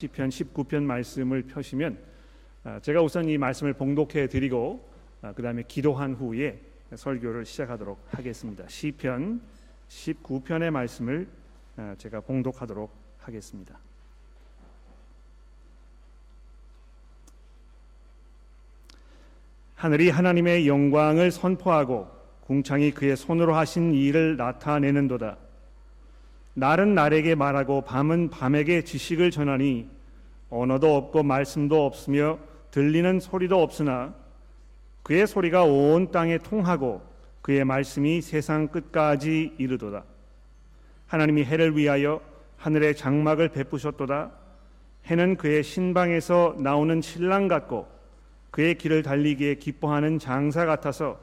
시편 19편 말씀을 펴시면 아, 제가 우선 이 말씀을 봉독해 드리고 아, 그다음에 기도한 후에 설교를 시작하도록 하겠습니다. 시편 19편의 말씀을 아, 제가 봉독하도록 하겠습니다. 하늘이 하나님의 영광을 선포하고 궁창이 그의 손으로 하신 일을 나타내는도다. 날은 날에게 말하고 밤은 밤에게 지식을 전하니 언어도 없고 말씀도 없으며 들리는 소리도 없으나 그의 소리가 온 땅에 통하고 그의 말씀이 세상 끝까지 이르도다. 하나님이 해를 위하여 하늘의 장막을 베푸셨도다. 해는 그의 신방에서 나오는 신랑 같고 그의 길을 달리기에 기뻐하는 장사 같아서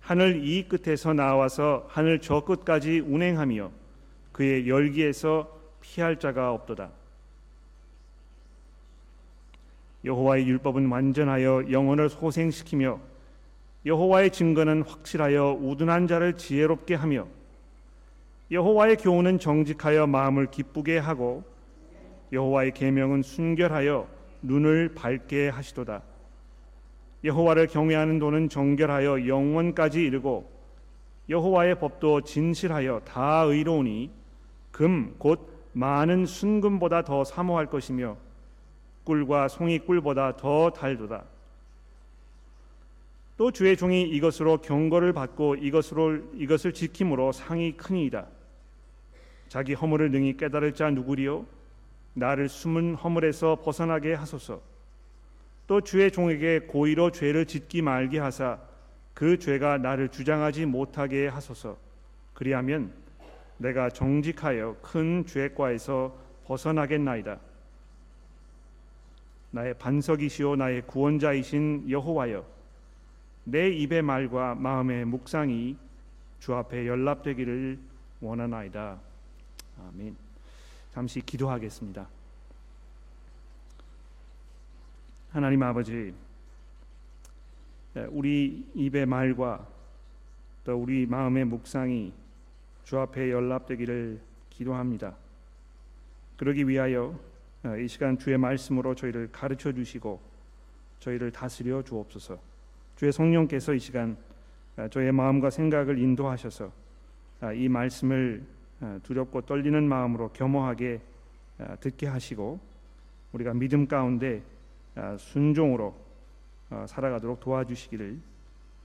하늘 이 끝에서 나와서 하늘 저 끝까지 운행하며 그의 열기에서 피할 자가 없도다. 여호와의 율법은 완전하여 영혼을 소생시키며 여호와의 증거는 확실하여 우둔한 자를 지혜롭게 하며 여호와의 교훈은 정직하여 마음을 기쁘게 하고 여호와의 계명은 순결하여 눈을 밝게 하시도다. 여호와를 경외하는 도는 정결하여 영원까지 이르고 여호와의 법도 진실하여 다 의로우니 금 곧 많은 순금보다 더 사모할 것이며 꿀과 송이 꿀보다 더 달도다. 또 주의 종이 이것으로 경고를 받고 이것으로 이것을 지킴으로 상이 크니이다. 자기 허물을 능히 깨달을 자 누구리요? 나를 숨은 허물에서 벗어나게 하소서. 또 주의 종에게 고의로 죄를 짓기 말게 하사 그 죄가 나를 주장하지 못하게 하소서. 그리하면 내가 정직하여 큰 죄과에서 벗어나겠나이다. 나의 반석이시오 나의 구원자이신 여호와여 내 입의 말과 마음의 묵상이 주 앞에 연락되기를 원하나이다. 아멘. 잠시 기도하겠습니다. 하나님 아버지 우리 입의 말과 또 우리 마음의 묵상이 주 앞에 연락되기를 기도합니다. 그러기 위하여 어, 이 시간 주의 말씀으로 저희를 가르쳐 주시고 저희를 다스려 주옵소서. 주의 성령께서 이 시간 어, 저의 마음과 생각을 인도하셔서 어, 이 말씀을 두렵고 떨리는 마음으로 겸허하게 듣게 하시고 우리가 믿음 가운데 순종으로 살아가도록 도와주시기를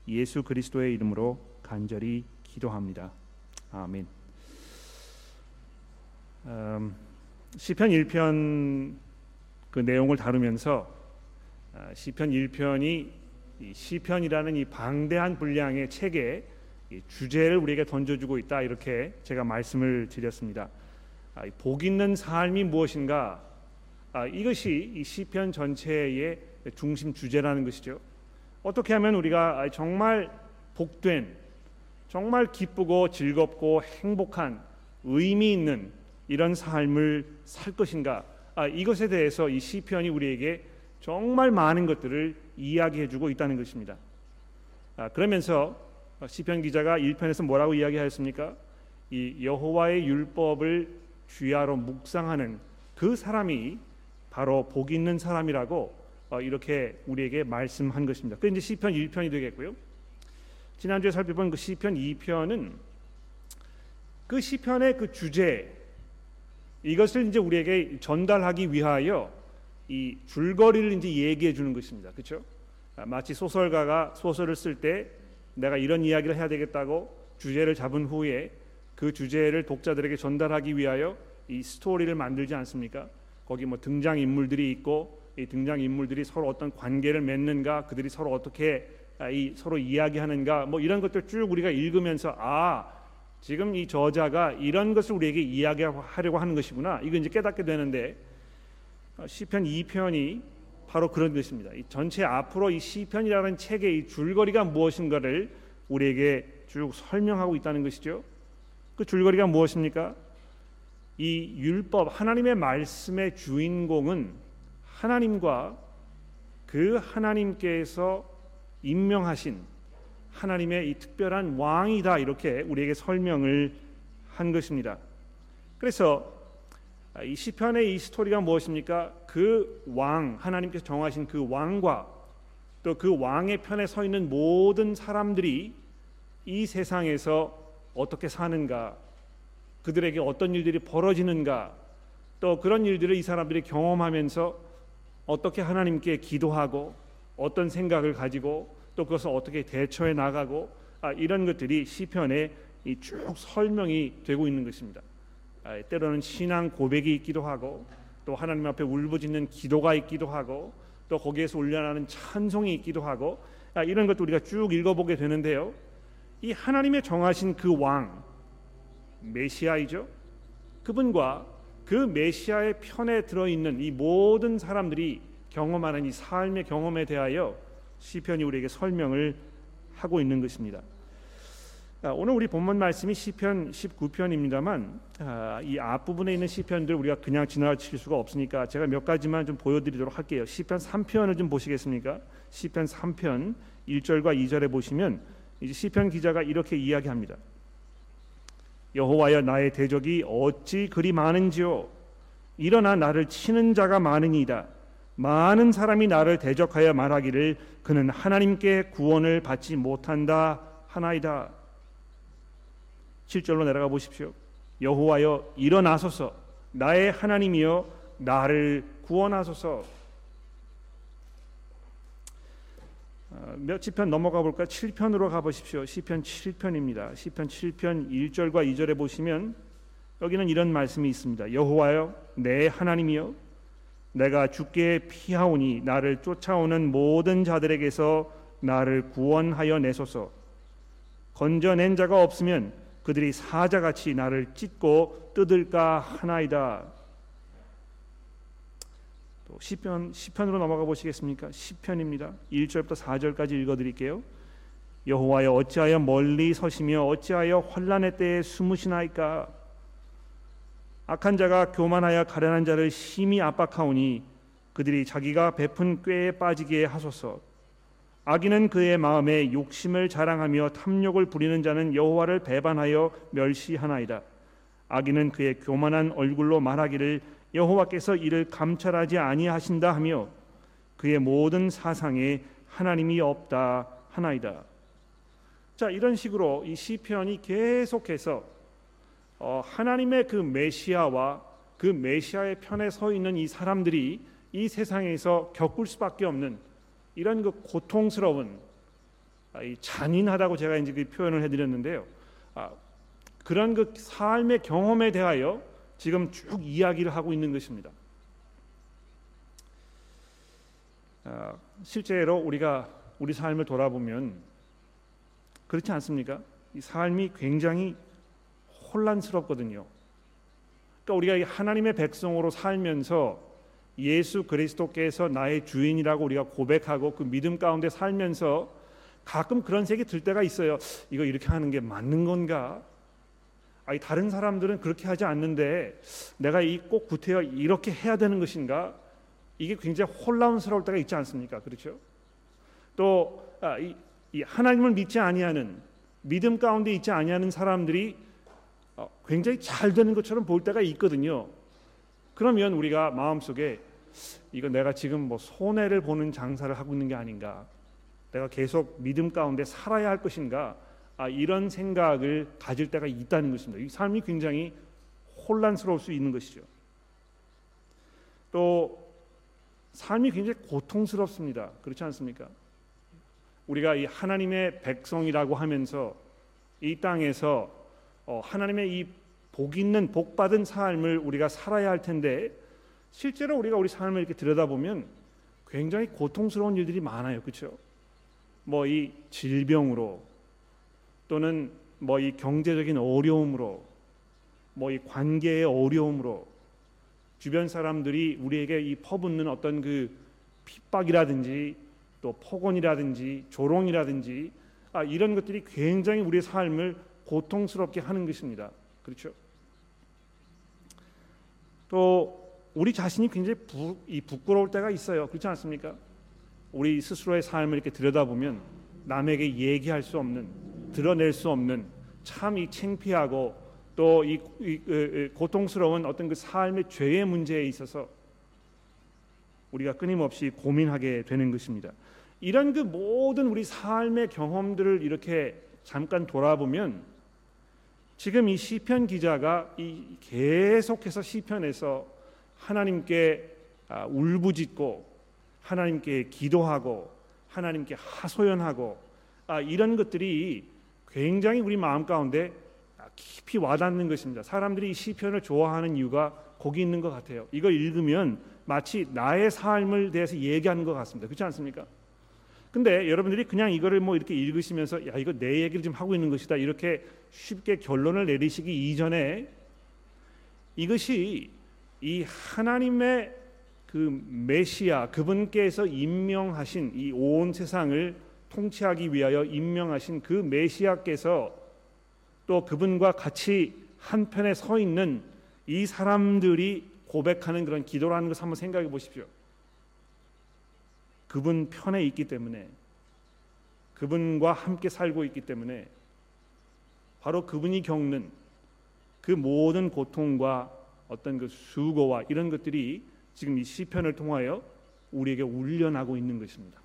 예수 그리스도의 이름으로 간절히 기도합니다. 아멘. 음, 시편 1편 그 내용을 다루면서 아, 시편 1편이 시편이라는 이 방대한 분량의 책에 주제를 우리에게 던져주고 있다 이렇게 제가 말씀을 드렸습니다. 아, 복 있는 삶이 무엇인가? 아, 이것이 이 시편 전체의 중심 주제라는 것이죠. 어떻게 하면 우리가 정말 복된, 정말 기쁘고 즐겁고 행복한 의미 있는 이런 삶을 살 것인가? 아, 이것에 대해서 이 시편이 우리에게 정말 많은 것들을 이야기해주고 있다는 것입니다. 아, 그러면서 시편 기자가 1편에서 뭐라고 이야기하였습니까? 이 여호와의 율법을 주야로 묵상하는 그 사람이 바로 복 있는 사람이라고 어, 이렇게 우리에게 말씀한 것입니다. 그 이제 시편 1편이 되겠고요. 지난주에 살펴본 그 시편 2편은 그 시편의 그 주제 이것을 이제 우리에게 전달하기 위하여 이 줄거리를 이제 얘기해 주는 것입니다. 그렇죠? 마치 소설가가 소설을 쓸 때 내가 이런 이야기를 해야 되겠다고 주제를 잡은 후에 그 주제를 독자들에게 전달하기 위하여 이 스토리를 만들지 않습니까? 거기 뭐 등장 인물들이 있고 이 등장 인물들이 서로 어떤 관계를 맺는가, 그들이 서로 어떻게 아, 이 서로 이야기하는가, 뭐 이런 것들 쭉 우리가 읽으면서 아 지금 이 저자가 이런 것을 우리에게 이야기하려고 하는 것이구나. 이거 이제 깨닫게 되는데 어, 시편 2편이 바로 그런 것입니다. 이 전체 앞으로 이 시편이라는 책의 이 줄거리가 무엇인가를 우리에게 쭉 설명하고 있다는 것이죠. 그 줄거리가 무엇입니까? 이 율법 하나님의 말씀의 주인공은 하나님과 그 하나님께서 임명하신 하나님의 이 특별한 왕이다 이렇게 우리에게 설명을 한 것입니다. 그래서 아, 이 시편의 이 스토리가 무엇입니까? 그 왕 하나님께서 정하신 그 왕과 또 그 왕의 편에 서 있는 모든 사람들이 이 세상에서 어떻게 사는가, 그들에게 어떤 일들이 벌어지는가, 또 그런 일들을 이 사람들이 경험하면서 어떻게 하나님께 기도하고 어떤 생각을 가지고 또 그것을 어떻게 대처해 나가고 아, 이런 것들이 시편에 쭉 설명이 되고 있는 것입니다. 아, 때로는 신앙 고백이 있기도 하고 또 하나님 앞에 울부짖는 기도가 있기도 하고 또 거기에서 올려나는 찬송이 있기도 하고 아, 이런 것도 우리가 쭉 읽어보게 되는데요. 이 하나님의 정하신 그 왕 메시아이죠. 그분과 그 메시아의 편에 들어 있는 이 모든 사람들이 경험하는 이 삶의 경험에 대하여 시편이 우리에게 설명을 하고 있는 것입니다. 오늘 우리 본문 말씀이 시편 19편입니다만 아, 이 앞부분에 있는 시편들 우리가 그냥 지나칠 수가 없으니까 제가 몇 가지만 좀 보여드리도록 할게요. 시편 3편을 좀 보시겠습니까? 시편 3편 1절과 2절에 보시면 이제 시편 기자가 이렇게 이야기합니다. 여호와여 나의 대적이 어찌 그리 많은지요 일어나 나를 치는 자가 많으니이다 많은 사람이 나를 대적하여 말하기를 그는 하나님께 구원을 받지 못한다 하나이다 7절로 내려가 보십시오 여호와여 일어나소서 나의 하나님이여 나를 구원하소서 어, 몇 시편 넘어가 볼까? 7편으로 가 보십시오. 시편 7편입니다. 시편 7편 1절과 2절에 보시면 여기는 이런 말씀이 있습니다. 여호와여 내 하나님이여 내가 주께 피하오니 나를 쫓아오는 모든 자들에게서 나를 구원하여 내소서 건져낸 자가 없으면 그들이 사자같이 나를 찢고 뜯을까 하나이다. 또 시편 시편으로 넘어가 보시겠습니까? 시편입니다. 1절부터 4절까지 읽어 드릴게요. 여호와여 어찌하여 멀리 서시며 어찌하여 환란의 때에 숨으시나이까 악한 자가 교만하여 가련한 자를 심히 압박하오니 그들이 자기가 베푼 꾀에 빠지게 하소서 악인은 그의 마음에 욕심을 자랑하며 탐욕을 부리는 자는 여호와를 배반하여 멸시하나이다 악인은 그의 교만한 얼굴로 말하기를 여호와께서 이를 감찰하지 아니하신다 하며 그의 모든 사상에 하나님이 없다 하나이다. 자 이런 식으로 이 시편이 계속해서 어, 하나님의 그 메시아와 그 메시아의 편에 서 있는 이 사람들이 이 세상에서 겪을 수밖에 없는 이런 그 고통스러운 아, 이 잔인하다고 제가 이제 그 표현을 해드렸는데요. 아, 그런 그 삶의 경험에 대하여 지금 쭉 이야기를 하고 있는 것입니다. 아, 실제로 우리가 우리 삶을 돌아보면 그렇지 않습니까? 이 삶이 굉장히 혼란스럽거든요. 그러니까 우리가 하나님의 백성으로 살면서 예수 그리스도께서 나의 주인이라고 우리가 고백하고 그 믿음 가운데 살면서 가끔 그런 생각이 들 때가 있어요. 이거 이렇게 하는 게 맞는 건가? 아니 다른 사람들은 그렇게 하지 않는데 내가 이 꼭 구태여 이렇게 해야 되는 것인가? 이게 굉장히 혼란스러울 때가 있지 않습니까? 그렇죠? 또 아, 이, 이 하나님을 믿지 아니하는 믿음 가운데 있지 아니하는 사람들이 어, 굉장히 잘 되는 것처럼 볼 때가 있거든요. 그러면 우리가 마음속에 이거 내가 지금 뭐 손해를 보는 장사를 하고 있는 게 아닌가? 내가 계속 믿음 가운데 살아야 할 것인가? 아, 이런 생각을 가질 때가 있다는 것입니다. 이 삶이 굉장히 혼란스러울 수 있는 것이죠. 또 삶이 굉장히 고통스럽습니다. 그렇지 않습니까? 우리가 이 하나님의 백성이라고 하면서 이 땅에서 어, 하나님의 이 복 있는 복 받은 삶을 우리가 살아야 할 텐데 실제로 우리가 우리 삶을 이렇게 들여다보면 굉장히 고통스러운 일들이 많아요. 그렇죠? 뭐 이 질병으로 또는 뭐 이 경제적인 어려움으로 뭐 이 관계의 어려움으로 주변 사람들이 우리에게 이 퍼붓는 어떤 그 핍박이라든지 또 폭언이라든지 조롱이라든지 아, 이런 것들이 굉장히 우리의 삶을 고통스럽게 하는 것입니다. 그렇죠? 또 우리 자신이 굉장히 부, 이 부끄러울 때가 있어요. 그렇지 않습니까? 우리 스스로의 삶을 이렇게 들여다보면 남에게 얘기할 수 없는 드러낼 수 없는 참 이 창피하고 또이 고통스러운 어떤 그 삶의 죄의 문제에 있어서 우리가 끊임없이 고민하게 되는 것입니다. 이런 그 모든 우리 삶의 경험들을 이렇게 잠깐 돌아보면 지금 이 시편 기자가 이 계속해서 시편에서 하나님께 아, 울부짖고 하나님께 기도하고 하나님께 하소연하고 아, 이런 것들이 굉장히 우리 마음 가운데 깊이 와닿는 것입니다. 사람들이 이 시편을 좋아하는 이유가 거기 있는 것 같아요. 이걸 읽으면 마치 나의 삶을 대해서 얘기하는 것 같습니다. 그렇지 않습니까? 근데 여러분들이 그냥 이거를 뭐 이렇게 읽으시면서 야 이거 내 얘기를 지금 하고 있는 것이다 이렇게 쉽게 결론을 내리시기 이전에 이것이 이 하나님의 그 메시아 그분께서 임명하신 이 온 세상을 통치하기 위하여 임명하신 그 메시아께서 또 그분과 같이 한편에 서 있는 이 사람들이 고백하는 그런 기도라는 것을 한번 생각해 보십시오. 그분 편에 있기 때문에 그분과 함께 살고 있기 때문에 바로 그분이 겪는 그 모든 고통과 어떤 그 수고와 이런 것들이 지금 이 시편을 통하여 우리에게 울려나고 있는 것입니다.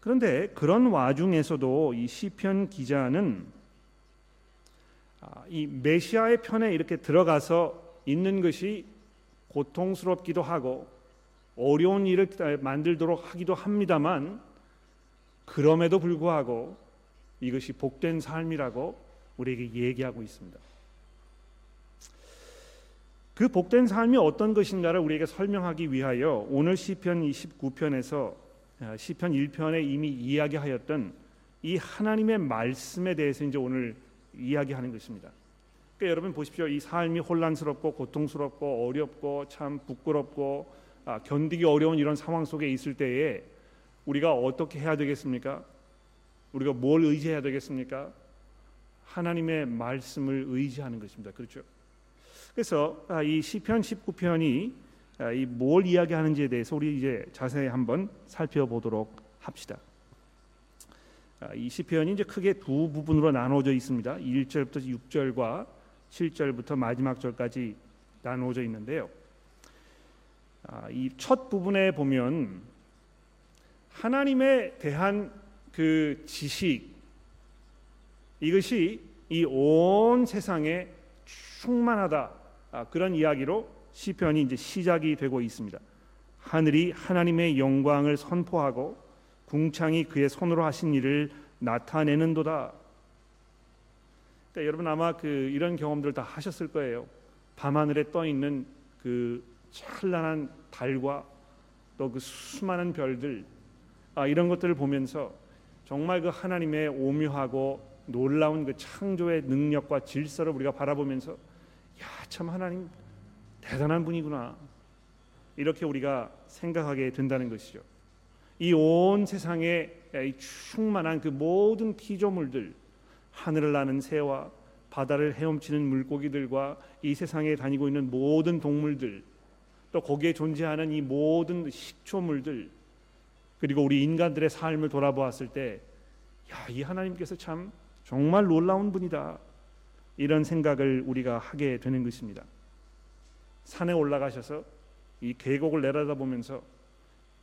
그런데 그런 와중에서도 이 시편 기자는 아, 이 메시아의 편에 이렇게 들어가서 있는 것이 고통스럽기도 하고 어려운 일을 만들도록 하기도 합니다만 그럼에도 불구하고 이것이 복된 삶이라고 우리에게 얘기하고 있습니다. 그 복된 삶이 어떤 것인가를 우리에게 설명하기 위하여 오늘 시편 29편에서 아, 시편 1편에 이미 이야기하였던 이 하나님의 말씀에 대해서 이제 오늘 이야기하는 것입니다. 그러니까 여러분 보십시오. 이 삶이 혼란스럽고 고통스럽고 어렵고 참 부끄럽고 아, 견디기 어려운 이런 상황 속에 있을 때에 우리가 어떻게 해야 되겠습니까? 우리가 뭘 의지해야 되겠습니까? 하나님의 말씀을 의지하는 것입니다. 그렇죠? 그래서 아, 이 시편 19편이 아, 이뭘 이야기하는지에 대해서 우리 이제 자세히 한번 살펴보도록 합시다. 이 시편이 이제 크게 두 부분으로 나눠져 있습니다. 1절부터 6절과 7절부터 마지막 절까지 나누어져 있는데요. 아, 이첫 부분에 보면 하나님에 대한 그 지식 이것이 이 온 세상에 충만하다 아, 그런 이야기로 시편이 이제 시작이 되고 있습니다. 하늘이 하나님의 영광을 선포하고 궁창이 그의 손으로 하신 일을 나타내는도다. 그러니까 여러분 아마 그 이런 경험들 다 하셨을 거예요. 밤하늘에 떠 있는 그 찬란한 달과 또 그 수많은 별들 아, 이런 것들을 보면서 정말 그 하나님의 오묘하고 놀라운 그 창조의 능력과 질서를 우리가 바라보면서 야 참 하나님 대단한 분이구나 이렇게 우리가 생각하게 된다는 것이죠. 이 온 세상에 충만한 그 모든 피조물들 하늘을 나는 새와 바다를 헤엄치는 물고기들과 이 세상에 다니고 있는 모든 동물들 또 거기에 존재하는 이 모든 식초물들 그리고 우리 인간들의 삶을 돌아보았을 때, 야, 이 하나님께서 참 정말 놀라운 분이다. 이런 생각을 우리가 하게 되는 것입니다. 산에 올라가셔서 이 계곡을 내려다보면서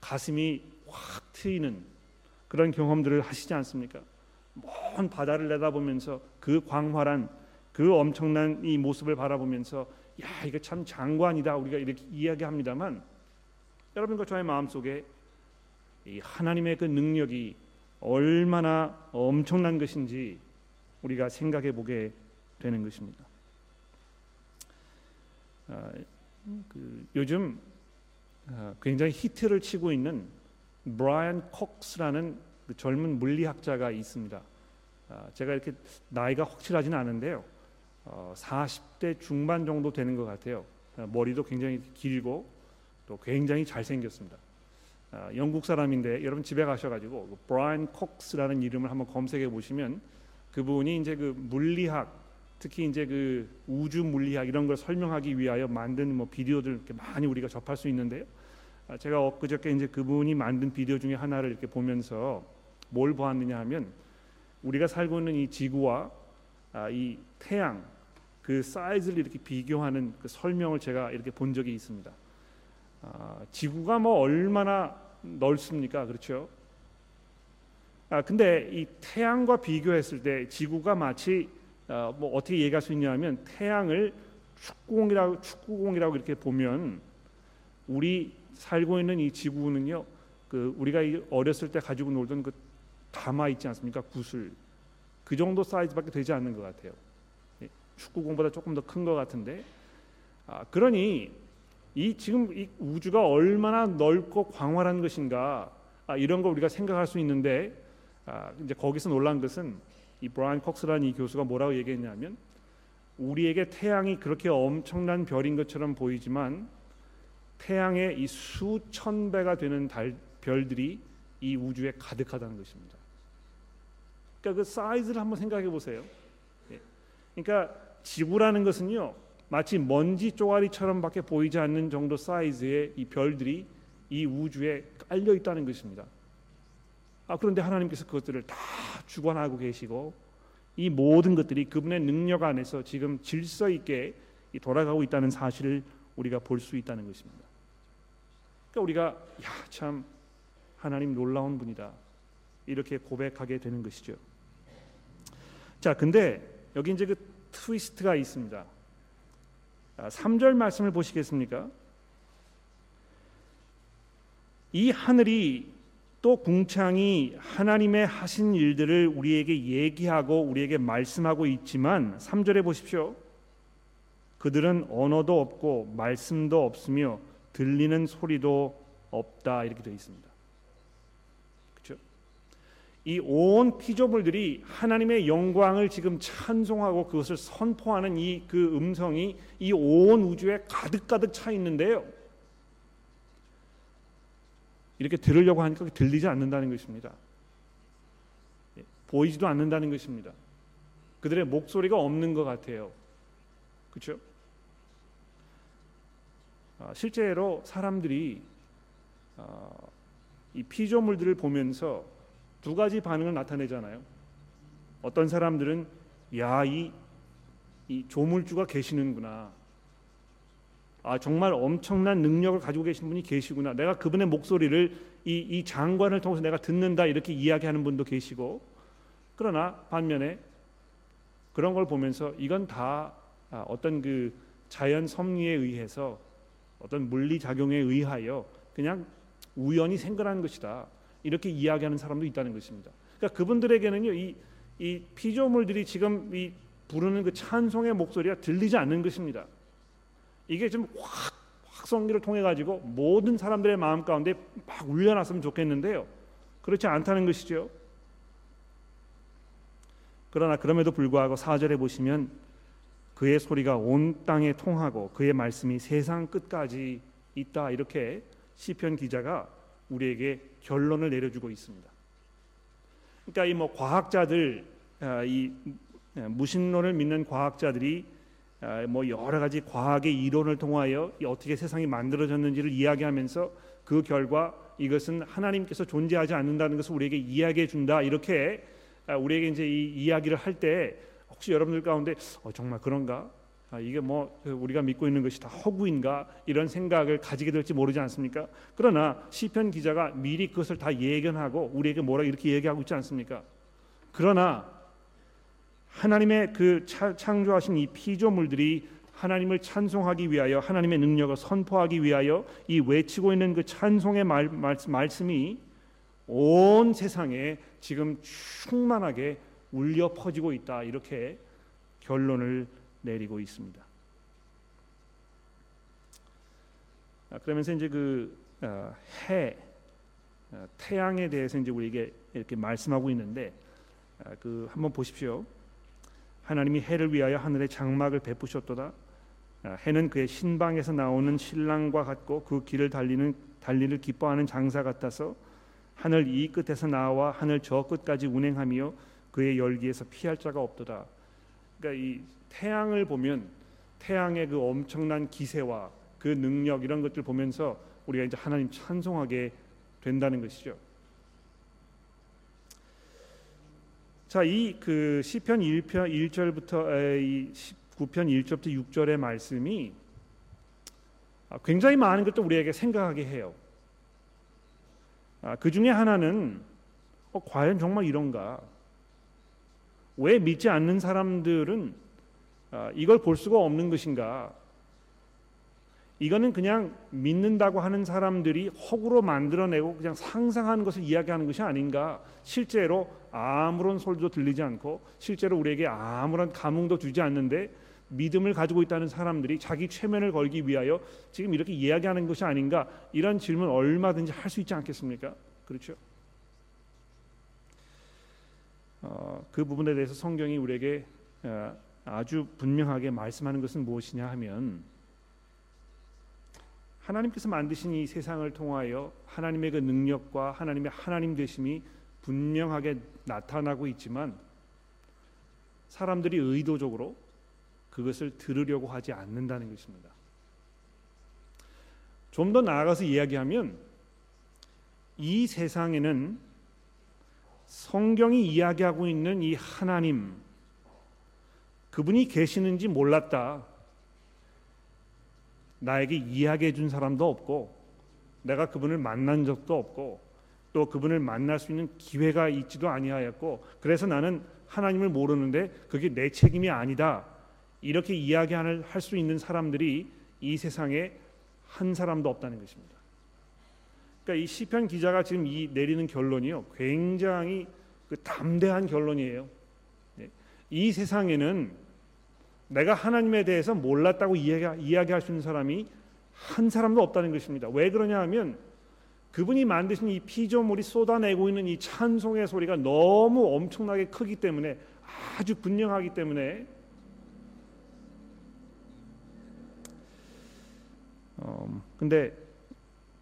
가슴이 확 트이는 그런 경험들을 하시지 않습니까? 먼 바다를 내다보면서 그 광활한 그 엄청난 이 모습을 바라보면서 야 이거 참 장관이다 우리가 이렇게 이야기합니다만 여러분과 저의 마음 속에 이 하나님의 그 능력이 얼마나 엄청난 것인지 우리가 생각해 보게 되는 것입니다. 아, 그 요즘 아, 굉장히 히트를 치고 있는 브라이언 콕스라는 그 젊은 물리학자가 있습니다. 아, 제가 이렇게 나이가 확실하지는 않은데요. 어, 40대 중반 정도 되는 것 같아요. 어, 머리도 굉장히 길고 또 굉장히 잘생겼습니다. 어, 영국 사람인데 여러분 집에 가셔가지고 그 브라이언 콕스라는 이름을 한번 검색해 보시면 그분이 이제 그 물리학 특히 이제 그 우주 물리학 이런 걸 설명하기 위하여 만든 뭐 비디오들 이렇게 많이 우리가 접할 수 있는데요. 아, 제가 엊그저께 이제 그분이 만든 비디오 중에 하나를 이렇게 보면서 뭘 보았느냐 하면 우리가 살고 있는 이 지구와 아, 이 태양 그 사이즈를 이렇게 비교하는 그 설명을 제가 이렇게 본 적이 있습니다. 아, 지구가 뭐 얼마나 넓습니까? 그렇죠? 아 근데 이 태양과 비교했을 때 지구가 마치 어, 뭐 어떻게 얘기할 수 있냐면 태양을 축구공이라고 축구공이라고 이렇게 보면 우리 살고 있는 이 지구는요. 그 우리가 어렸을 때 가지고 놀던 그 담아 있지 않습니까? 구슬 그 정도 사이즈밖에 되지 않는 것 같아요. 예, 축구공보다 조금 더 큰 것 같은데 아, 그러니 이 지금 이 우주가 얼마나 넓고 광활한 것인가 아, 이런 거 우리가 생각할 수 있는데 아, 이제 거기서 놀란 것은 이 브라이언 콕스라는 이 교수가 뭐라고 얘기했냐면 우리에게 태양이 그렇게 엄청난 별인 것처럼 보이지만 태양의 이 수천 배가 되는 달, 별들이 이 우주에 가득하다는 것입니다. 그러니까 그 사이즈를 한번 생각해 보세요. 예. 그러니까 지구라는 것은요 마치 먼지 쪼가리처럼밖에 보이지 않는 정도 사이즈의 이 별들이 이 우주에 깔려 있다는 것입니다. 아, 그런데 하나님께서 그것들을 다 주관하고 계시고 이 모든 것들이 그분의 능력 안에서 지금 질서 있게 돌아가고 있다는 사실을 우리가 볼 수 있다는 것입니다. 그러니까 우리가 야 참 하나님 놀라운 분이다 이렇게 고백하게 되는 것이죠. 자, 근데 여기 이제 그 트위스트가 있습니다. 3절 말씀을 보시겠습니까? 이 하늘이 또 궁창이 하나님의 하신 일들을 우리에게 얘기하고 우리에게 말씀하고 있지만 3절에 보십시오. 그들은 언어도 없고 말씀도 없으며 들리는 소리도 없다 이렇게 되어 있습니다. 이 온 피조물들이 하나님의 영광을 지금 찬송하고 그것을 선포하는 이 그 음성이 이 온 우주에 가득 가득 차 있는데요. 이렇게 들으려고 하니까 들리지 않는다는 것입니다. 예, 보이지도 않는다는 것입니다. 그들의 목소리가 없는 것 같아요. 그렇죠? 아, 실제로 사람들이 아, 이 피조물들을 보면서 두 가지 반응을 나타내잖아요. 어떤 사람들은 야이 이 조물주가 계시는구나. 아 정말 엄청난 능력을 가지고 계신 분이 계시구나. 내가 그분의 목소리를 이, 이 장관을 통해서 내가 듣는다 이렇게 이야기하는 분도 계시고 그러나 반면에 그런 걸 보면서 이건 다 아, 어떤 그 자연 섭리에 의해서 어떤 물리 작용에 의하여 그냥 우연히 생겨난 것이다 이렇게 이야기하는 사람도 있다는 것입니다. 그러니까 그분들에게는요 이, 이 피조물들이 지금 이 부르는 그 찬송의 목소리가 들리지 않는 것입니다. 이게 좀 확 확성기를 통해 가지고 모든 사람들의 마음 가운데 막 울려놨으면 좋겠는데요. 그렇지 않다는 것이죠. 그러나 그럼에도 불구하고 사절에 보시면 그의 소리가 온 땅에 통하고 그의 말씀이 세상 끝까지 있다 이렇게 시편 기자가 우리에게 결론을 내려주고 있습니다. 그러니까 이 뭐 과학자들 아, 이 무신론을 믿는 과학자들이 아, 뭐 여러 가지 과학의 이론을 통하여 어떻게 세상이 만들어졌는지를 이야기하면서 그 결과 이것은 하나님께서 존재하지 않는다는 것을 우리에게 이야기해 준다 이렇게 아, 우리에게 이제 이 이야기를 할 때 혹시 여러분들 가운데 어, 정말 그런가 아, 이게 뭐 우리가 믿고 있는 것이 다 허구인가 이런 생각을 가지게 될지 모르지 않습니까? 그러나 시편 기자가 미리 그것을 다 예견하고 우리에게 뭐라 이렇게 얘기하고 있지 않습니까? 그러나 하나님의 그 창조하신 이 피조물들이 하나님을 찬송하기 위하여 하나님의 능력을 선포하기 위하여 이 외치고 있는 그 찬송의 말, 말, 말씀이 온 세상에 지금 충만하게 울려 퍼지고 있다 이렇게 결론을 내리고 있습니다. 아, 그러면서 이제 그해 어, 어, 태양에 대해서 이제 우리에게 이렇게 말씀하고 있는데 아, 그 한번 보십시오. 하나님이 해를 위하여 하늘에 장막을 베푸셨도다. 아, 해는 그의 신방에서 나오는 신랑과 같고 그 길을 달리는 달리를 기뻐하는 장사 같아서 하늘 이 끝에서 나와 하늘 저 끝까지 운행하며 그의 열기에서 피할 자가 없도다. 그러니까 이 태양을 보면 태양의 그 엄청난 기세와 그 능력 이런 것들 보면서 우리가 이제 하나님 찬송하게 된다는 것이죠. 자, 이 그 시편 1편 1절부터 이 9편 1절부터 6절의 말씀이 아, 굉장히 많은 것도 우리에게 생각하게 해요. 아, 그 중에 하나는 어, 과연 정말 이런가? 왜 믿지 않는 사람들은 아, 이걸 볼 수가 없는 것인가? 이거는 그냥 믿는다고 하는 사람들이 허구로 만들어내고 그냥 상상하는 것을 이야기하는 것이 아닌가? 실제로 아무런 소리도 들리지 않고 실제로 우리에게 아무런 감흥도 주지 않는데 믿음을 가지고 있다는 사람들이 자기 최면을 걸기 위하여 지금 이렇게 이야기하는 것이 아닌가? 이런 질문 얼마든지 할 수 있지 않겠습니까? 그렇죠? 어, 그 부분에 대해서 성경이 우리에게 어, 아주 분명하게 말씀하는 것은 무엇이냐 하면 하나님께서 만드신 이 세상을 통하여 하나님의 그 능력과 하나님의 하나님 되심이 분명하게 나타나고 있지만 사람들이 의도적으로 그것을 들으려고 하지 않는다는 것입니다. 좀 더 나아가서 이야기하면 이 세상에는 성경이 이야기하고 있는 이 하나님 그분이 계시는지 몰랐다. 나에게 이야기해 준 사람도 없고 내가 그분을 만난 적도 없고 또 그분을 만날 수 있는 기회가 있지도 아니하였고 그래서 나는 하나님을 모르는데 그게 내 책임이 아니다. 이렇게 이야기할 수 있는 사람들이 이 세상에 한 사람도 없다는 것입니다. 그러니까 이 시편 기자가 지금 이 내리는 결론이요, 굉장히 그 담대한 결론이에요. 네. 이 세상에는 내가 하나님에 대해서 몰랐다고 이야기, 이야기 할 수 있는 사람이 한 사람도 없다는 것입니다. 왜 그러냐 하면 그분이 만드신 이 피조물이 쏟아내고 있는 이 찬송의 소리가 너무 엄청나게 크기 때문에 아주 분명하기 때문에 어, 근데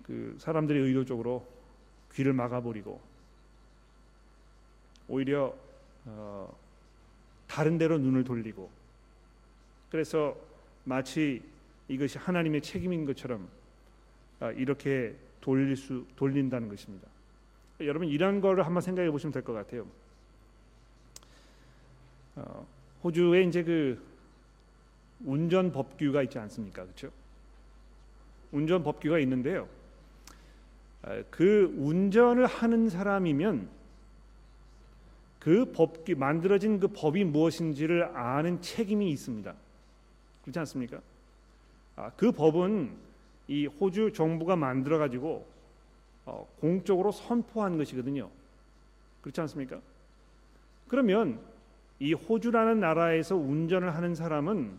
그 사람들이 의도적으로 귀를 막아버리고 오히려 어, 다른 데로 눈을 돌리고 그래서 마치 이것이 하나님의 책임인 것처럼 아, 이렇게 돌릴 수 돌린다는 것입니다. 여러분 이런 거를 한번 생각해 보시면 될 것 같아요. 어, 호주에 이제 그 운전 법규가 있지 않습니까? 그렇죠? 운전 법규가 있는데요. 아, 그 운전을 하는 사람이면 그 법규 만들어진 그 법이 무엇인지를 아는 책임이 있습니다. 그렇지 않습니까? 아, 그 법은 이 호주 정부가 만들어 가지고 어, 공적으로 선포한 것이거든요. 그렇지 않습니까? 그러면 이 호주라는 나라에서 운전을 하는 사람은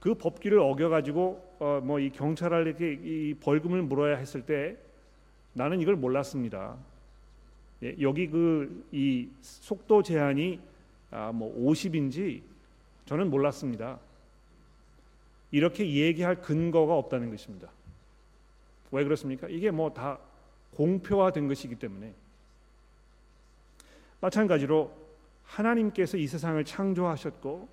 그 법규를 어겨 가지고 어, 뭐 이 경찰한테 이 벌금을 물어야 했을 때 나는 이걸 몰랐습니다. 예, 여기 그 이 속도 제한이 아, 뭐 50인지 저는 몰랐습니다. 이렇게 얘기할 근거가 없다는 것입니다. 왜 그렇습니까? 이게 뭐 다 공표화된 것이기 때문에 마찬가지로 하나님께서 이 세상을 창조하셨고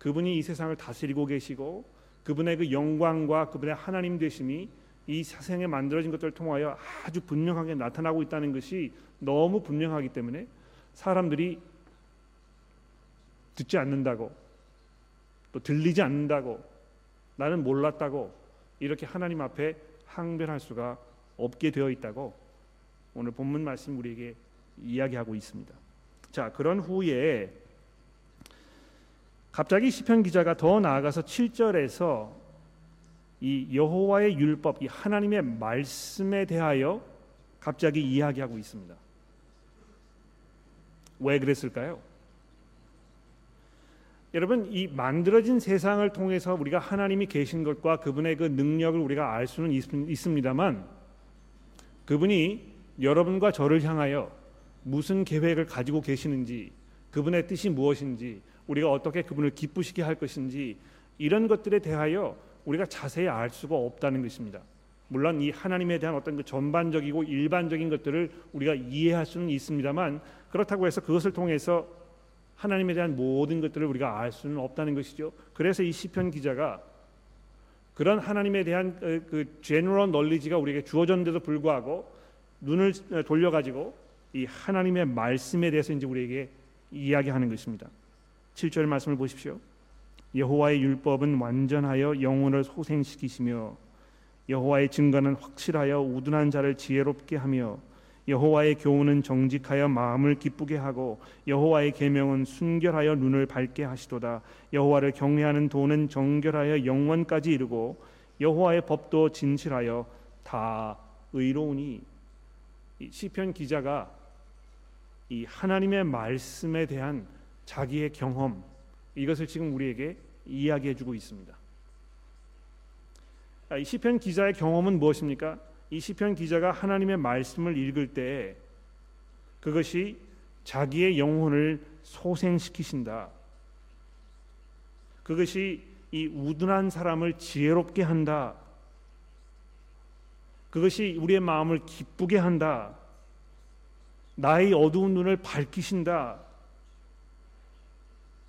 그분이 이 세상을 다스리고 계시고 그분의 그 영광과 그분의 하나님 되심이 이 세상에 만들어진 것들을 통하여 아주 분명하게 나타나고 있다는 것이 너무 분명하기 때문에 사람들이 듣지 않는다고 또 들리지 않는다고 나는 몰랐다고 이렇게 하나님 앞에 항변할 수가 없게 되어 있다고 오늘 본문 말씀 우리에게 이야기하고 있습니다. 자, 그런 후에 갑자기 시편 기자가 더 나아가서 7절에서 이 여호와의 율법, 이 하나님의 말씀에 대하여 갑자기 이야기하고 있습니다. 왜 그랬을까요? 여러분 이 만들어진 세상을 통해서 우리가 하나님이 계신 것과 그분의 그 능력을 우리가 알 수는 있, 있습니다만 그분이 여러분과 저를 향하여 무슨 계획을 가지고 계시는지 그분의 뜻이 무엇인지 우리가 어떻게 그분을 기쁘시게 할 것인지 이런 것들에 대하여 우리가 자세히 알 수가 없다는 것입니다. 물론 이 하나님에 대한 어떤 그 전반적이고 일반적인 것들을 우리가 이해할 수는 있습니다만 그렇다고 해서 그것을 통해서 하나님에 대한 모든 것들을 우리가 알 수는 없다는 것이죠. 그래서 이 시편 기자가 그런 하나님에 대한 그 제너럴 널리지가 우리에게 주어졌는데도 불구하고 눈을 돌려 가지고 이 하나님의 말씀에 대해서 이제 우리에게 이야기하는 것입니다. 7절 말씀을 보십시오. 여호와의 율법은 완전하여 영혼을 소생시키시며 여호와의 증거는 확실하여 우둔한 자를 지혜롭게 하며 여호와의 교훈은 정직하여 마음을 기쁘게 하고 여호와의 계명은 순결하여 눈을 밝게 하시도다. 여호와를 경외하는 도는 정결하여 영원까지 이르고 여호와의 법도 진실하여 다 의로우니. 시편 기자가 이 하나님의 말씀에 대한 자기의 경험 이것을 지금 우리에게 이야기해 주고 있습니다. 아, 이 시편 기자의 경험은 무엇입니까? 이 시편 기자가 하나님의 말씀을 읽을 때 그것이 자기의 영혼을 소생시키신다. 그것이 이 우둔한 사람을 지혜롭게 한다. 그것이 우리의 마음을 기쁘게 한다. 나의 어두운 눈을 밝히신다.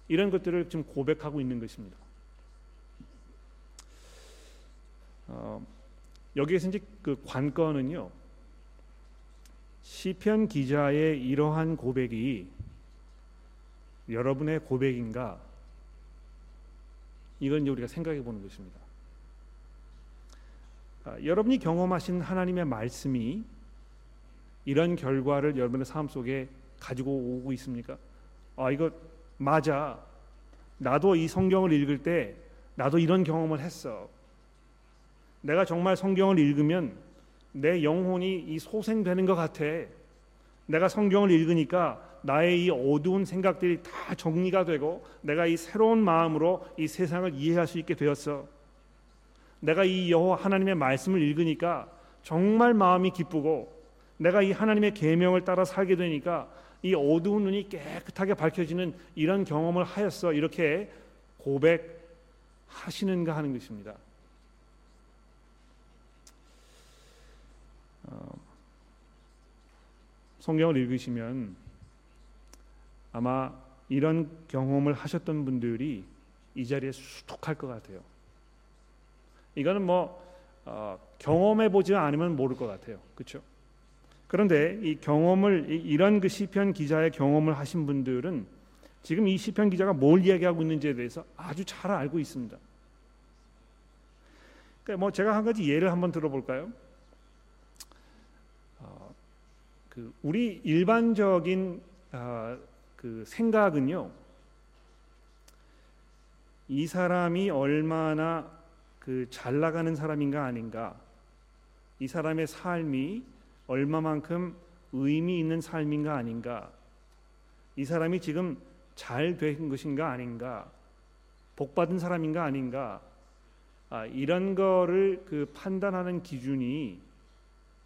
이런 것들을 지금 고백하고 있는 것입니다. 어, 여기에서 이제 그 관건은요. 시편 기자의 이러한 고백이 여러분의 고백인가? 이건 이제 우리가 생각해 보는 것입니다. 아, 여러분이 경험하신 하나님의 말씀이 이런 결과를 여러분의 삶 속에 가지고 오고 있습니까? 아 이거 맞아. 나도 이 성경을 읽을 때 나도 이런 경험을 했어. 내가 정말 성경을 읽으면 내 영혼이 이 소생되는 것 같아. 내가 성경을 읽으니까 나의 이 어두운 생각들이 다 정리가 되고 내가 이 새로운 마음으로 이 세상을 이해할 수 있게 되었어. 내가 이 여호와 하나님의 말씀을 읽으니까 정말 마음이 기쁘고 내가 이 하나님의 계명을 따라 살게 되니까 이 어두운 눈이 깨끗하게 밝혀지는 이런 경험을 하였어. 이렇게 고백하시는가 하는 것입니다. 어, 성경을 읽으시면 아마 이런 경험을 하셨던 분들이 이 자리에 수독할 것 같아요. 이거는 뭐 어, 경험해 보지 않으면 모를 것 같아요. 그렇죠? 그런데 이 경험을 이런 그 시편 기자의 경험을 하신 분들은 지금 이 시편 기자가 뭘 이야기하고 있는지에 대해서 아주 잘 알고 있습니다. 그러니까 뭐 제가 한 가지 예를 한번 들어볼까요? 어, 그 우리 일반적인 어, 그 생각은요. 이 사람이 얼마나 그 잘 나가는 사람인가 아닌가, 이 사람의 삶이 얼마만큼 의미 있는 삶인가 아닌가, 이 사람이 지금 잘 된 것인가 아닌가, 복 받은 사람인가 아닌가, 아, 이런 거를 그 판단하는 기준이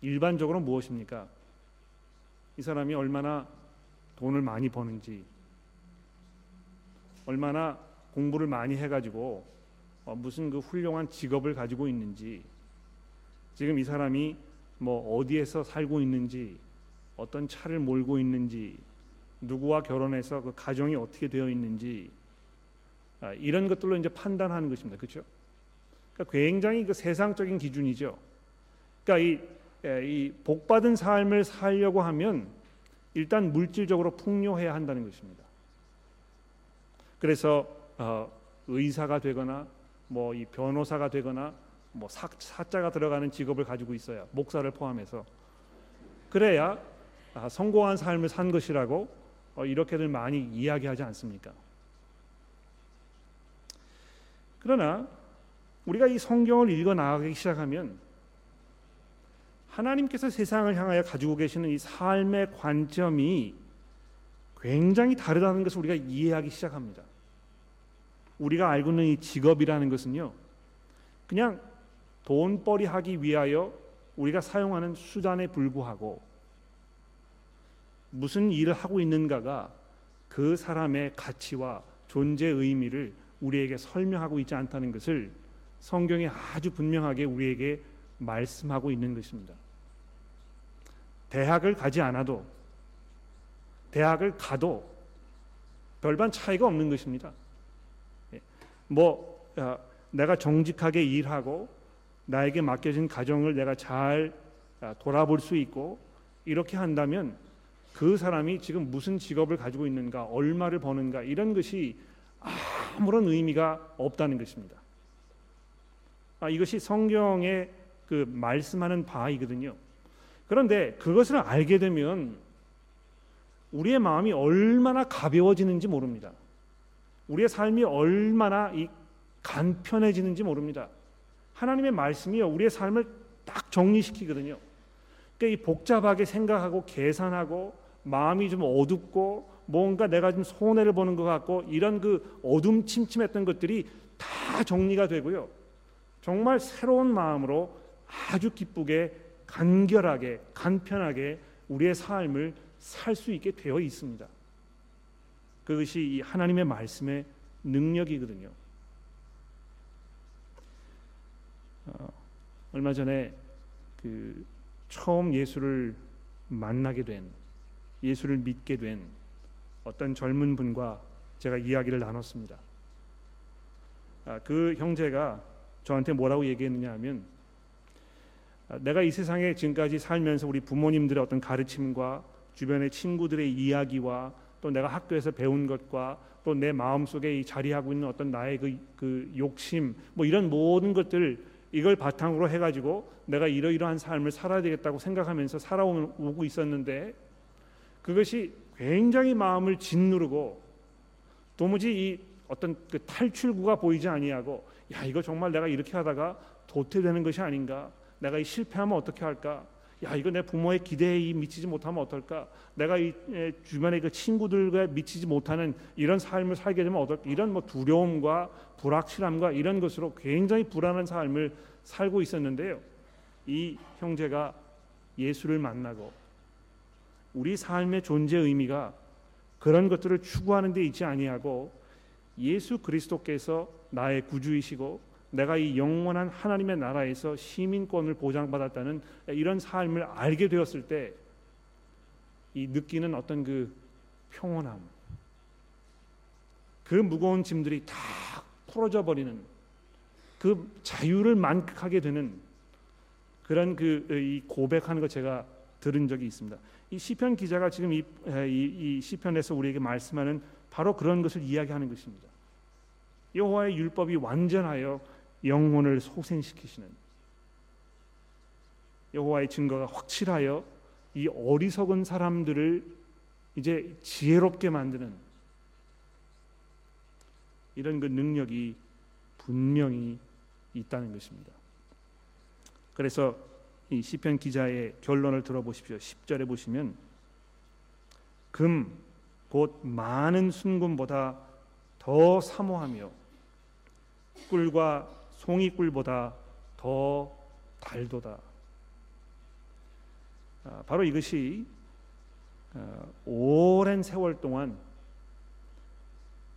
일반적으로 무엇입니까? 이 사람이 얼마나 돈을 많이 버는지, 얼마나 공부를 많이 해가지고 어, 무슨 그 훌륭한 직업을 가지고 있는지, 지금 이 사람이 뭐 어디에서 살고 있는지, 어떤 차를 몰고 있는지, 누구와 결혼해서 그 가정이 어떻게 되어 있는지, 아, 이런 것들로 이제 판단하는 것입니다. 그렇죠? 그러니까 굉장히 그 세상적인 기준이죠. 그러니까 이, 이 복받은 삶을 살려고 하면 일단 물질적으로 풍요해야 한다는 것입니다. 그래서 어, 의사가 되거나 뭐 이 변호사가 되거나 뭐 사, 사자가 들어가는 직업을 가지고 있어야 목사를 포함해서 그래야 아, 성공한 삶을 산 것이라고 어, 이렇게들 많이 이야기하지 않습니까? 그러나 우리가 이 성경을 읽어 나가기 시작하면 하나님께서 세상을 향하여 가지고 계시는 이 삶의 관점이 굉장히 다르다는 것을 우리가 이해하기 시작합니다. 우리가 알고 있는 이 직업이라는 것은요, 그냥 돈벌이 하기 위하여 우리가 사용하는 수단에 불구하고 무슨 일을 하고 있는가가 그 사람의 가치와 존재 의미를 우리에게 설명하고 있지 않다는 것을 성경이 아주 분명하게 우리에게 말씀하고 있는 것입니다. 대학을 가지 않아도 대학을 가도 별반 차이가 없는 것입니다. 예. 뭐 어, 내가 정직하게 일하고 나에게 맡겨진 가정을 내가 잘 어, 돌아볼 수 있고 이렇게 한다면 그 사람이 지금 무슨 직업을 가지고 있는가, 얼마를 버는가 이런 것이 아무런 의미가 없다는 것입니다. 아, 이것이 성경의 그 말씀하는 바이거든요. 그런데 그것을 알게 되면 우리의 마음이 얼마나 가벼워지는지 모릅니다. 우리의 삶이 얼마나 이 간편해지는지 모릅니다. 하나님의 말씀이요 우리의 삶을 딱 정리시키거든요. 그러니까 이 복잡하게 생각하고 계산하고 마음이 좀 어둡고 뭔가 내가 좀 손해를 보는 것 같고 이런 그 어둠침침했던 것들이 다 정리가 되고요. 정말 새로운 마음으로 아주 기쁘게 간결하게 간편하게 우리의 삶을 살 수 있게 되어 있습니다. 그것이 이 하나님의 말씀의 능력이거든요. 어, 얼마 전에 그 처음 예수를 만나게 된 예수를 믿게 된 어떤 젊은 분과 제가 이야기를 나눴습니다. 아, 그 형제가 저한테 뭐라고 얘기했느냐 하면 아, 내가 이 세상에 지금까지 살면서 우리 부모님들의 어떤 가르침과 주변의 친구들의 이야기와 또 내가 학교에서 배운 것과 또 내 마음속에 자리하고 있는 어떤 나의 그, 그 욕심 뭐 이런 모든 것들 이걸 바탕으로 해가지고 내가 이러이러한 삶을 살아야 되겠다고 생각하면서 살아오고 있었는데 그것이 굉장히 마음을 짓누르고 도무지 이 어떤 그 탈출구가 보이지 아니하고 야 이거 정말 내가 이렇게 하다가 도태되는 것이 아닌가 내가 이 실패하면 어떻게 할까 야 이거 내 부모의 기대에 미치지 못하면 어떨까? 내가 이 주변의 그 친구들과 미치지 못하는 이런 삶을 살게 되면 어떨까 이런 뭐 두려움과 불확실함과 이런 것으로 굉장히 불안한 삶을 살고 있었는데요. 이 형제가 예수를 만나고 우리 삶의 존재 의미가 그런 것들을 추구하는 데 있지 아니하고 예수 그리스도께서 나의 구주이시고 내가 이 영원한 하나님의 나라에서 시민권을 보장받았다는 이런 삶을 알게 되었을 때 이 느끼는 어떤 그 평온함, 그 무거운 짐들이 다 풀어져 버리는 그 자유를 만끽하게 되는 그런 그이 고백하는 거 제가 들은 적이 있습니다. 이 시편 기자가 지금 이, 이, 이 시편에서 우리에게 말씀하는 바로 그런 것을 이야기하는 것입니다. 여호와의 율법이 완전하여 영혼을 소생시키시는 여호와의 증거가 확실하여 이 어리석은 사람들을 이제 지혜롭게 만드는 이런 그 능력이 분명히 있다는 것입니다. 그래서 이 시편 기자의 결론을 들어보십시오. 10절에 보시면 금 곧 많은 순금보다 더 사모하며 꿀과 송이꿀보다 더 달도다. 아, 바로 이것이 어, 오랜 세월 동안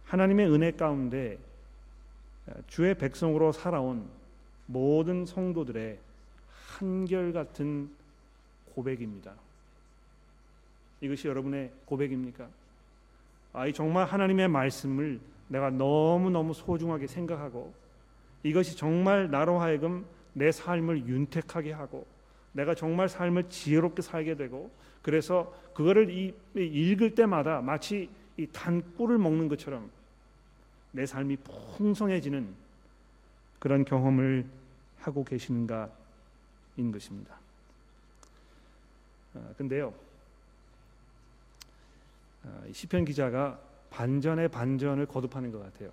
하나님의 은혜 가운데 어, 주의 백성으로 살아온 모든 성도들의 한결같은 고백입니다. 이것이 여러분의 고백입니까? 아, 정말 하나님의 말씀을 내가 너무 너무 소중하게 생각하고 이것이 정말 나로 하여금 내 삶을 윤택하게 하고 내가 정말 삶을 지혜롭게 살게 되고 그래서 그거를 이, 읽을 때마다 마치 이 단꿀을 먹는 것처럼 내 삶이 풍성해지는 그런 경험을 하고 계시는가인 것입니다. 아, 근데요, 아, 시편 기자가 반전의 반전을 거듭하는 것 같아요.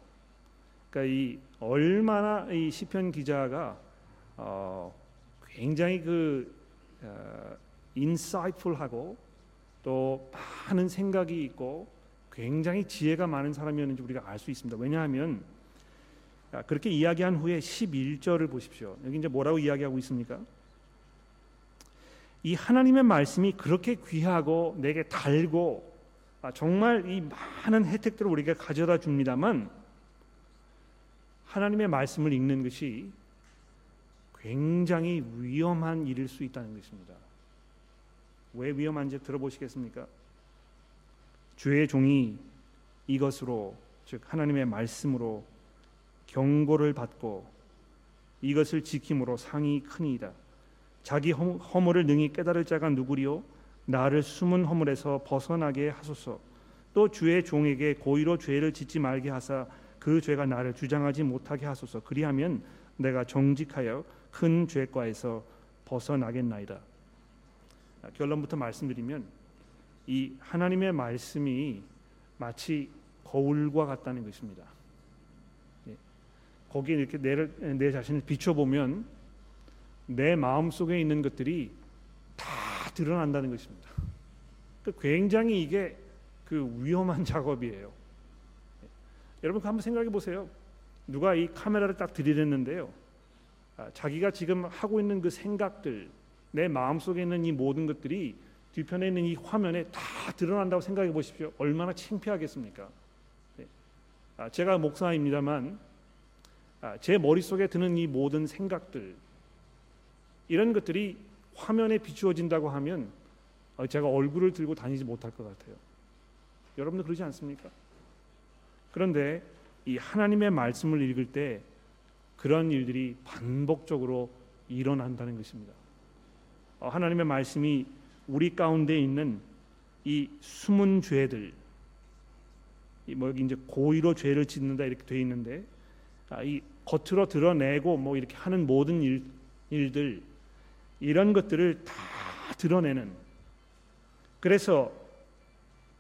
그러니까 이 얼마나 이 시편 기자가 어, 굉장히 그 어, 인사이트풀하고 또 많은 생각이 있고 굉장히 지혜가 많은 사람이었는지 우리가 알 수 있습니다. 왜냐하면 그렇게 이야기한 후에 11절을 보십시오. 여기 이제 뭐라고 이야기하고 있습니까? 이 하나님의 말씀이 그렇게 귀하고 내게 달고 아, 정말 이 많은 혜택들을 우리가 가져다 줍니다만 하나님의 말씀을 읽는 것이 굉장히 위험한 일일 수 있다는 것입니다. 왜 위험한지 들어보시겠습니까? 주의 종이 이것으로 즉 하나님의 말씀으로 경고를 받고 이것을 지킴으로 상이 크니이다. 자기 허물을 능히 깨달을 자가 누구리요? 나를 숨은 허물에서 벗어나게 하소서. 또 주의 종에게 고의로 죄를 짓지 말게 하사 그 죄가 나를 주장하지 못하게 하소서. 그리하면 내가 정직하여 큰 죄과에서 벗어나겠나이다. 아, 결론부터 말씀드리면 이 하나님의 말씀이 마치 거울과 같다는 것입니다. 예. 거기에 이렇게 내를, 내 자신을 비춰보면 내 마음 속에 있는 것들이 다 드러난다는 것입니다. 그 굉장히 이게 그 위험한 작업이에요. 예. 여러분 한번 생각해 보세요. 누가 이 카메라를 딱 들이댔는데요. 아, 자기가 지금 하고 있는 그 생각들, 내 마음 속에 있는 이 모든 것들이 뒤편에 있는 이 화면에 다 드러난다고 생각해 보십시오. 얼마나 창피하겠습니까? 네. 아, 제가 목사입니다만 아, 제 머릿속에 드는 이 모든 생각들 이런 것들이 화면에 비추어진다고 하면 어, 제가 얼굴을 들고 다니지 못할 것 같아요. 여러분도 그러지 않습니까? 그런데 이 하나님의 말씀을 읽을 때 그런 일들이 반복적으로 일어난다는 것입니다. 어, 하나님의 말씀이 우리 가운데 있는 이 숨은 죄들, 뭐 여기 이제 고의로 죄를 짓는다 이렇게 돼 있는데 아, 이 겉으로 드러내고 뭐 이렇게 하는 모든 일, 일들 이런 것들을 다 드러내는 그래서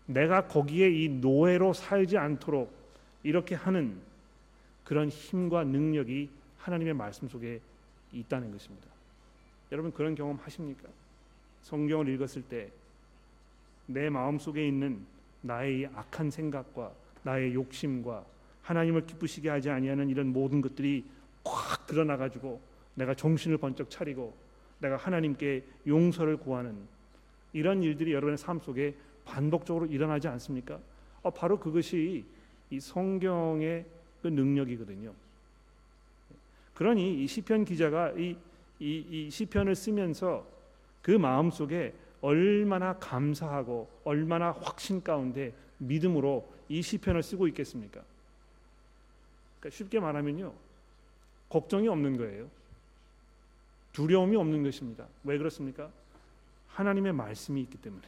내가 거기에 이 노예로 살지 않도록 이렇게 하는 그런 힘과 능력이 하나님의 말씀 속에 있다는 것입니다. 여러분 그런 경험 하십니까? 성경을 읽었을 때 내 마음 속에 있는 나의 악한 생각과 나의 욕심과 하나님을 기쁘시게 하지 아니하는 이런 모든 것들이 꽉 드러나 가지고 내가 정신을 번쩍 차리고 내가 하나님께 용서를 구하는 이런 일들이 여러분의 삶 속에 반복적으로 일어나지 않습니까? 어, 바로 그것이 이 성경의 그 능력이거든요. 그러니 이 시편 기자가 이, 이, 이 시편을 쓰면서 그 마음 속에 얼마나 감사하고 얼마나 확신 가운데 믿음으로 이 시편을 쓰고 있겠습니까? 그러니까 쉽게 말하면요, 걱정이 없는 거예요. 두려움이 없는 것입니다. 왜 그렇습니까? 하나님의 말씀이 있기 때문에.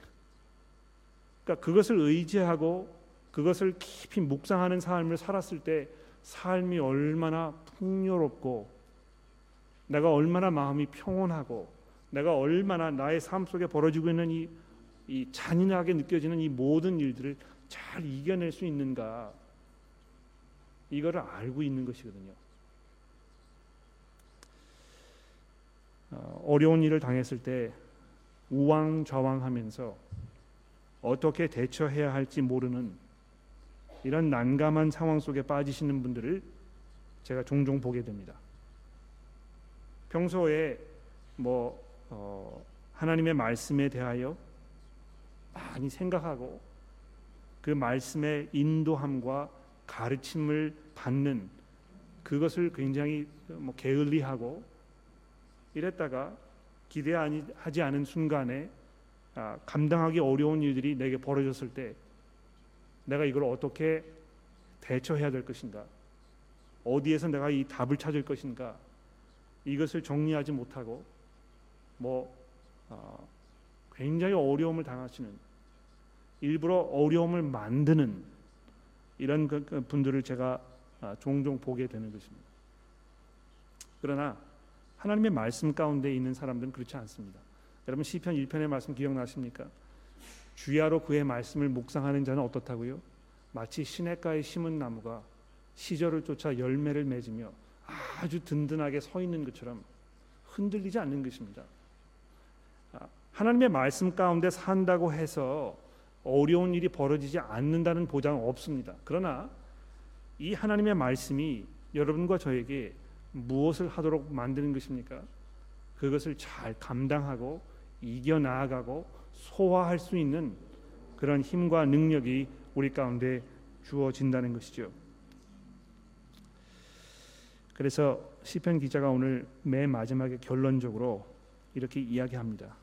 그러니까 그것을 의지하고 그것을 깊이 묵상하는 삶을 살았을 때 삶이 얼마나 풍요롭고 내가 얼마나 마음이 평온하고 내가 얼마나 나의 삶 속에 벌어지고 있는 이, 이 잔인하게 느껴지는 이 모든 일들을 잘 이겨낼 수 있는가 이거를 알고 있는 것이거든요. 어, 어려운 일을 당했을 때 우왕좌왕하면서 어떻게 대처해야 할지 모르는 이런 난감한 상황 속에 빠지시는 분들을 제가 종종 보게 됩니다. 평소에 뭐 어, 하나님의 말씀에 대하여 많이 생각하고 그 말씀의 인도함과 가르침을 받는 그것을 굉장히 뭐 게을리하고 이랬다가 기대하지 않은 순간에 아, 감당하기 어려운 일들이 내게 벌어졌을 때 내가 이걸 어떻게 대처해야 될 것인가? 어디에서 내가 이 답을 찾을 것인가? 이것을 정리하지 못하고 뭐 어, 굉장히 어려움을 당하시는 일부러 어려움을 만드는 이런 그, 그 분들을 제가 아, 종종 보게 되는 것입니다. 그러나 하나님의 말씀 가운데 있는 사람들은 그렇지 않습니다. 여러분 시편 1편의 말씀 기억나십니까? 주야로 그의 말씀을 묵상하는 자는 어떻다고요? 마치 시냇가에 심은 나무가 시절을 쫓아 열매를 맺으며 아주 든든하게 서 있는 것처럼 흔들리지 않는 것입니다. 아, 하나님의 말씀 가운데 산다고 해서 어려운 일이 벌어지지 않는다는 보장 없습니다. 그러나 이 하나님의 말씀이 여러분과 저에게 무엇을 하도록 만드는 것입니까? 그것을 잘 감당하고 이겨 나아가고 소화할 수 있는 그런 힘과 능력이 우리 가운데 주어진다는 것이죠. 그래서 시편 기자가 오늘 맨 마지막에 결론적으로 이렇게 이야기합니다.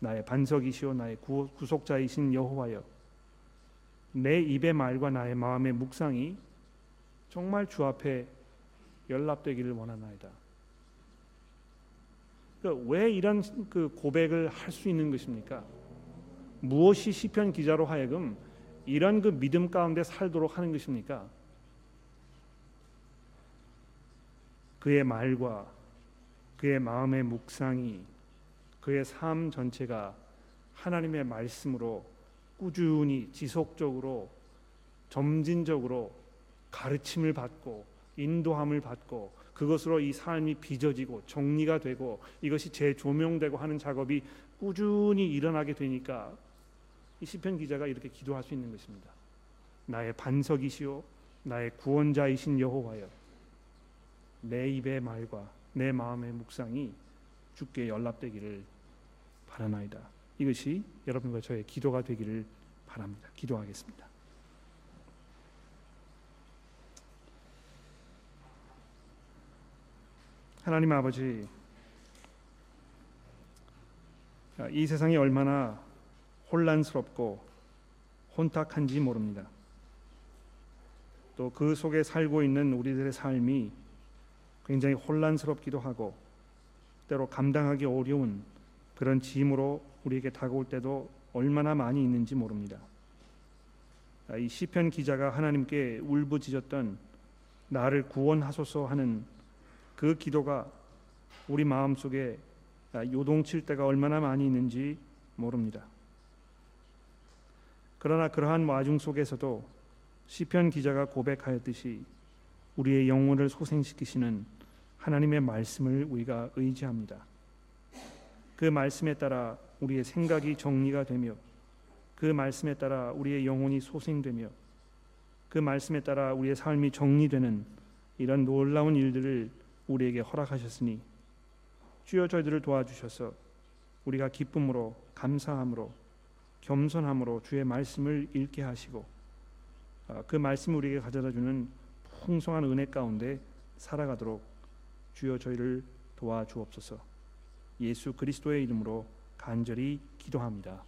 나의 반석이시오 나의 구속자이신 여호와여 내 입의 말과 나의 마음의 묵상이 정말 주 앞에 연락되기를 원하나이다. 그러니까 왜 이런 그 고백을 할 수 있는 것입니까? 무엇이 시편 기자로 하여금 이런 그 믿음 가운데 살도록 하는 것입니까? 그의 말과 그의 마음의 묵상이 그의 삶 전체가 하나님의 말씀으로 꾸준히 지속적으로 점진적으로 가르침을 받고 인도함을 받고 그것으로 이 삶이 빚어지고 정리가 되고 이것이 재조명되고 하는 작업이 꾸준히 일어나게 되니까 이 시편 기자가 이렇게 기도할 수 있는 것입니다. 나의 반석이시오 나의 구원자이신 여호와여 내 입의 말과 내 마음의 묵상이 주께 연락되기를 바라나이다. 이것이 여러분과 저의 기도가 되기를 바랍니다. 기도하겠습니다. 하나님 아버지, 이 세상이 얼마나 혼란스럽고 혼탁한지 모릅니다. 또 그 속에 살고 있는 우리들의 삶이 굉장히 혼란스럽기도 하고 때로 감당하기 어려운 그런 짐으로 우리에게 다가올 때도 얼마나 많이 있는지 모릅니다. 이 시편 기자가 하나님께 울부짖었던 나를 구원하소서 하는 그 기도가 우리 마음 속에 요동칠 때가 얼마나 많이 있는지 모릅니다. 그러나 그러한 와중 속에서도 시편 기자가 고백하였듯이 우리의 영혼을 소생시키시는 하나님의 말씀을 우리가 의지합니다. 그 말씀에 따라 우리의 생각이 정리가 되며 그 말씀에 따라 우리의 영혼이 소생되며 그 말씀에 따라 우리의 삶이 정리되는 이런 놀라운 일들을 우리에게 허락하셨으니 주여 저희들을 도와주셔서 우리가 기쁨으로 감사함으로 겸손함으로 주의 말씀을 읽게 하시고 아, 그 말씀 우리에게 가져다 주는 풍성한 은혜 가운데 살아가도록 주여 저희를 도와주옵소서. 예수 그리스도의 이름으로 간절히 기도합니다.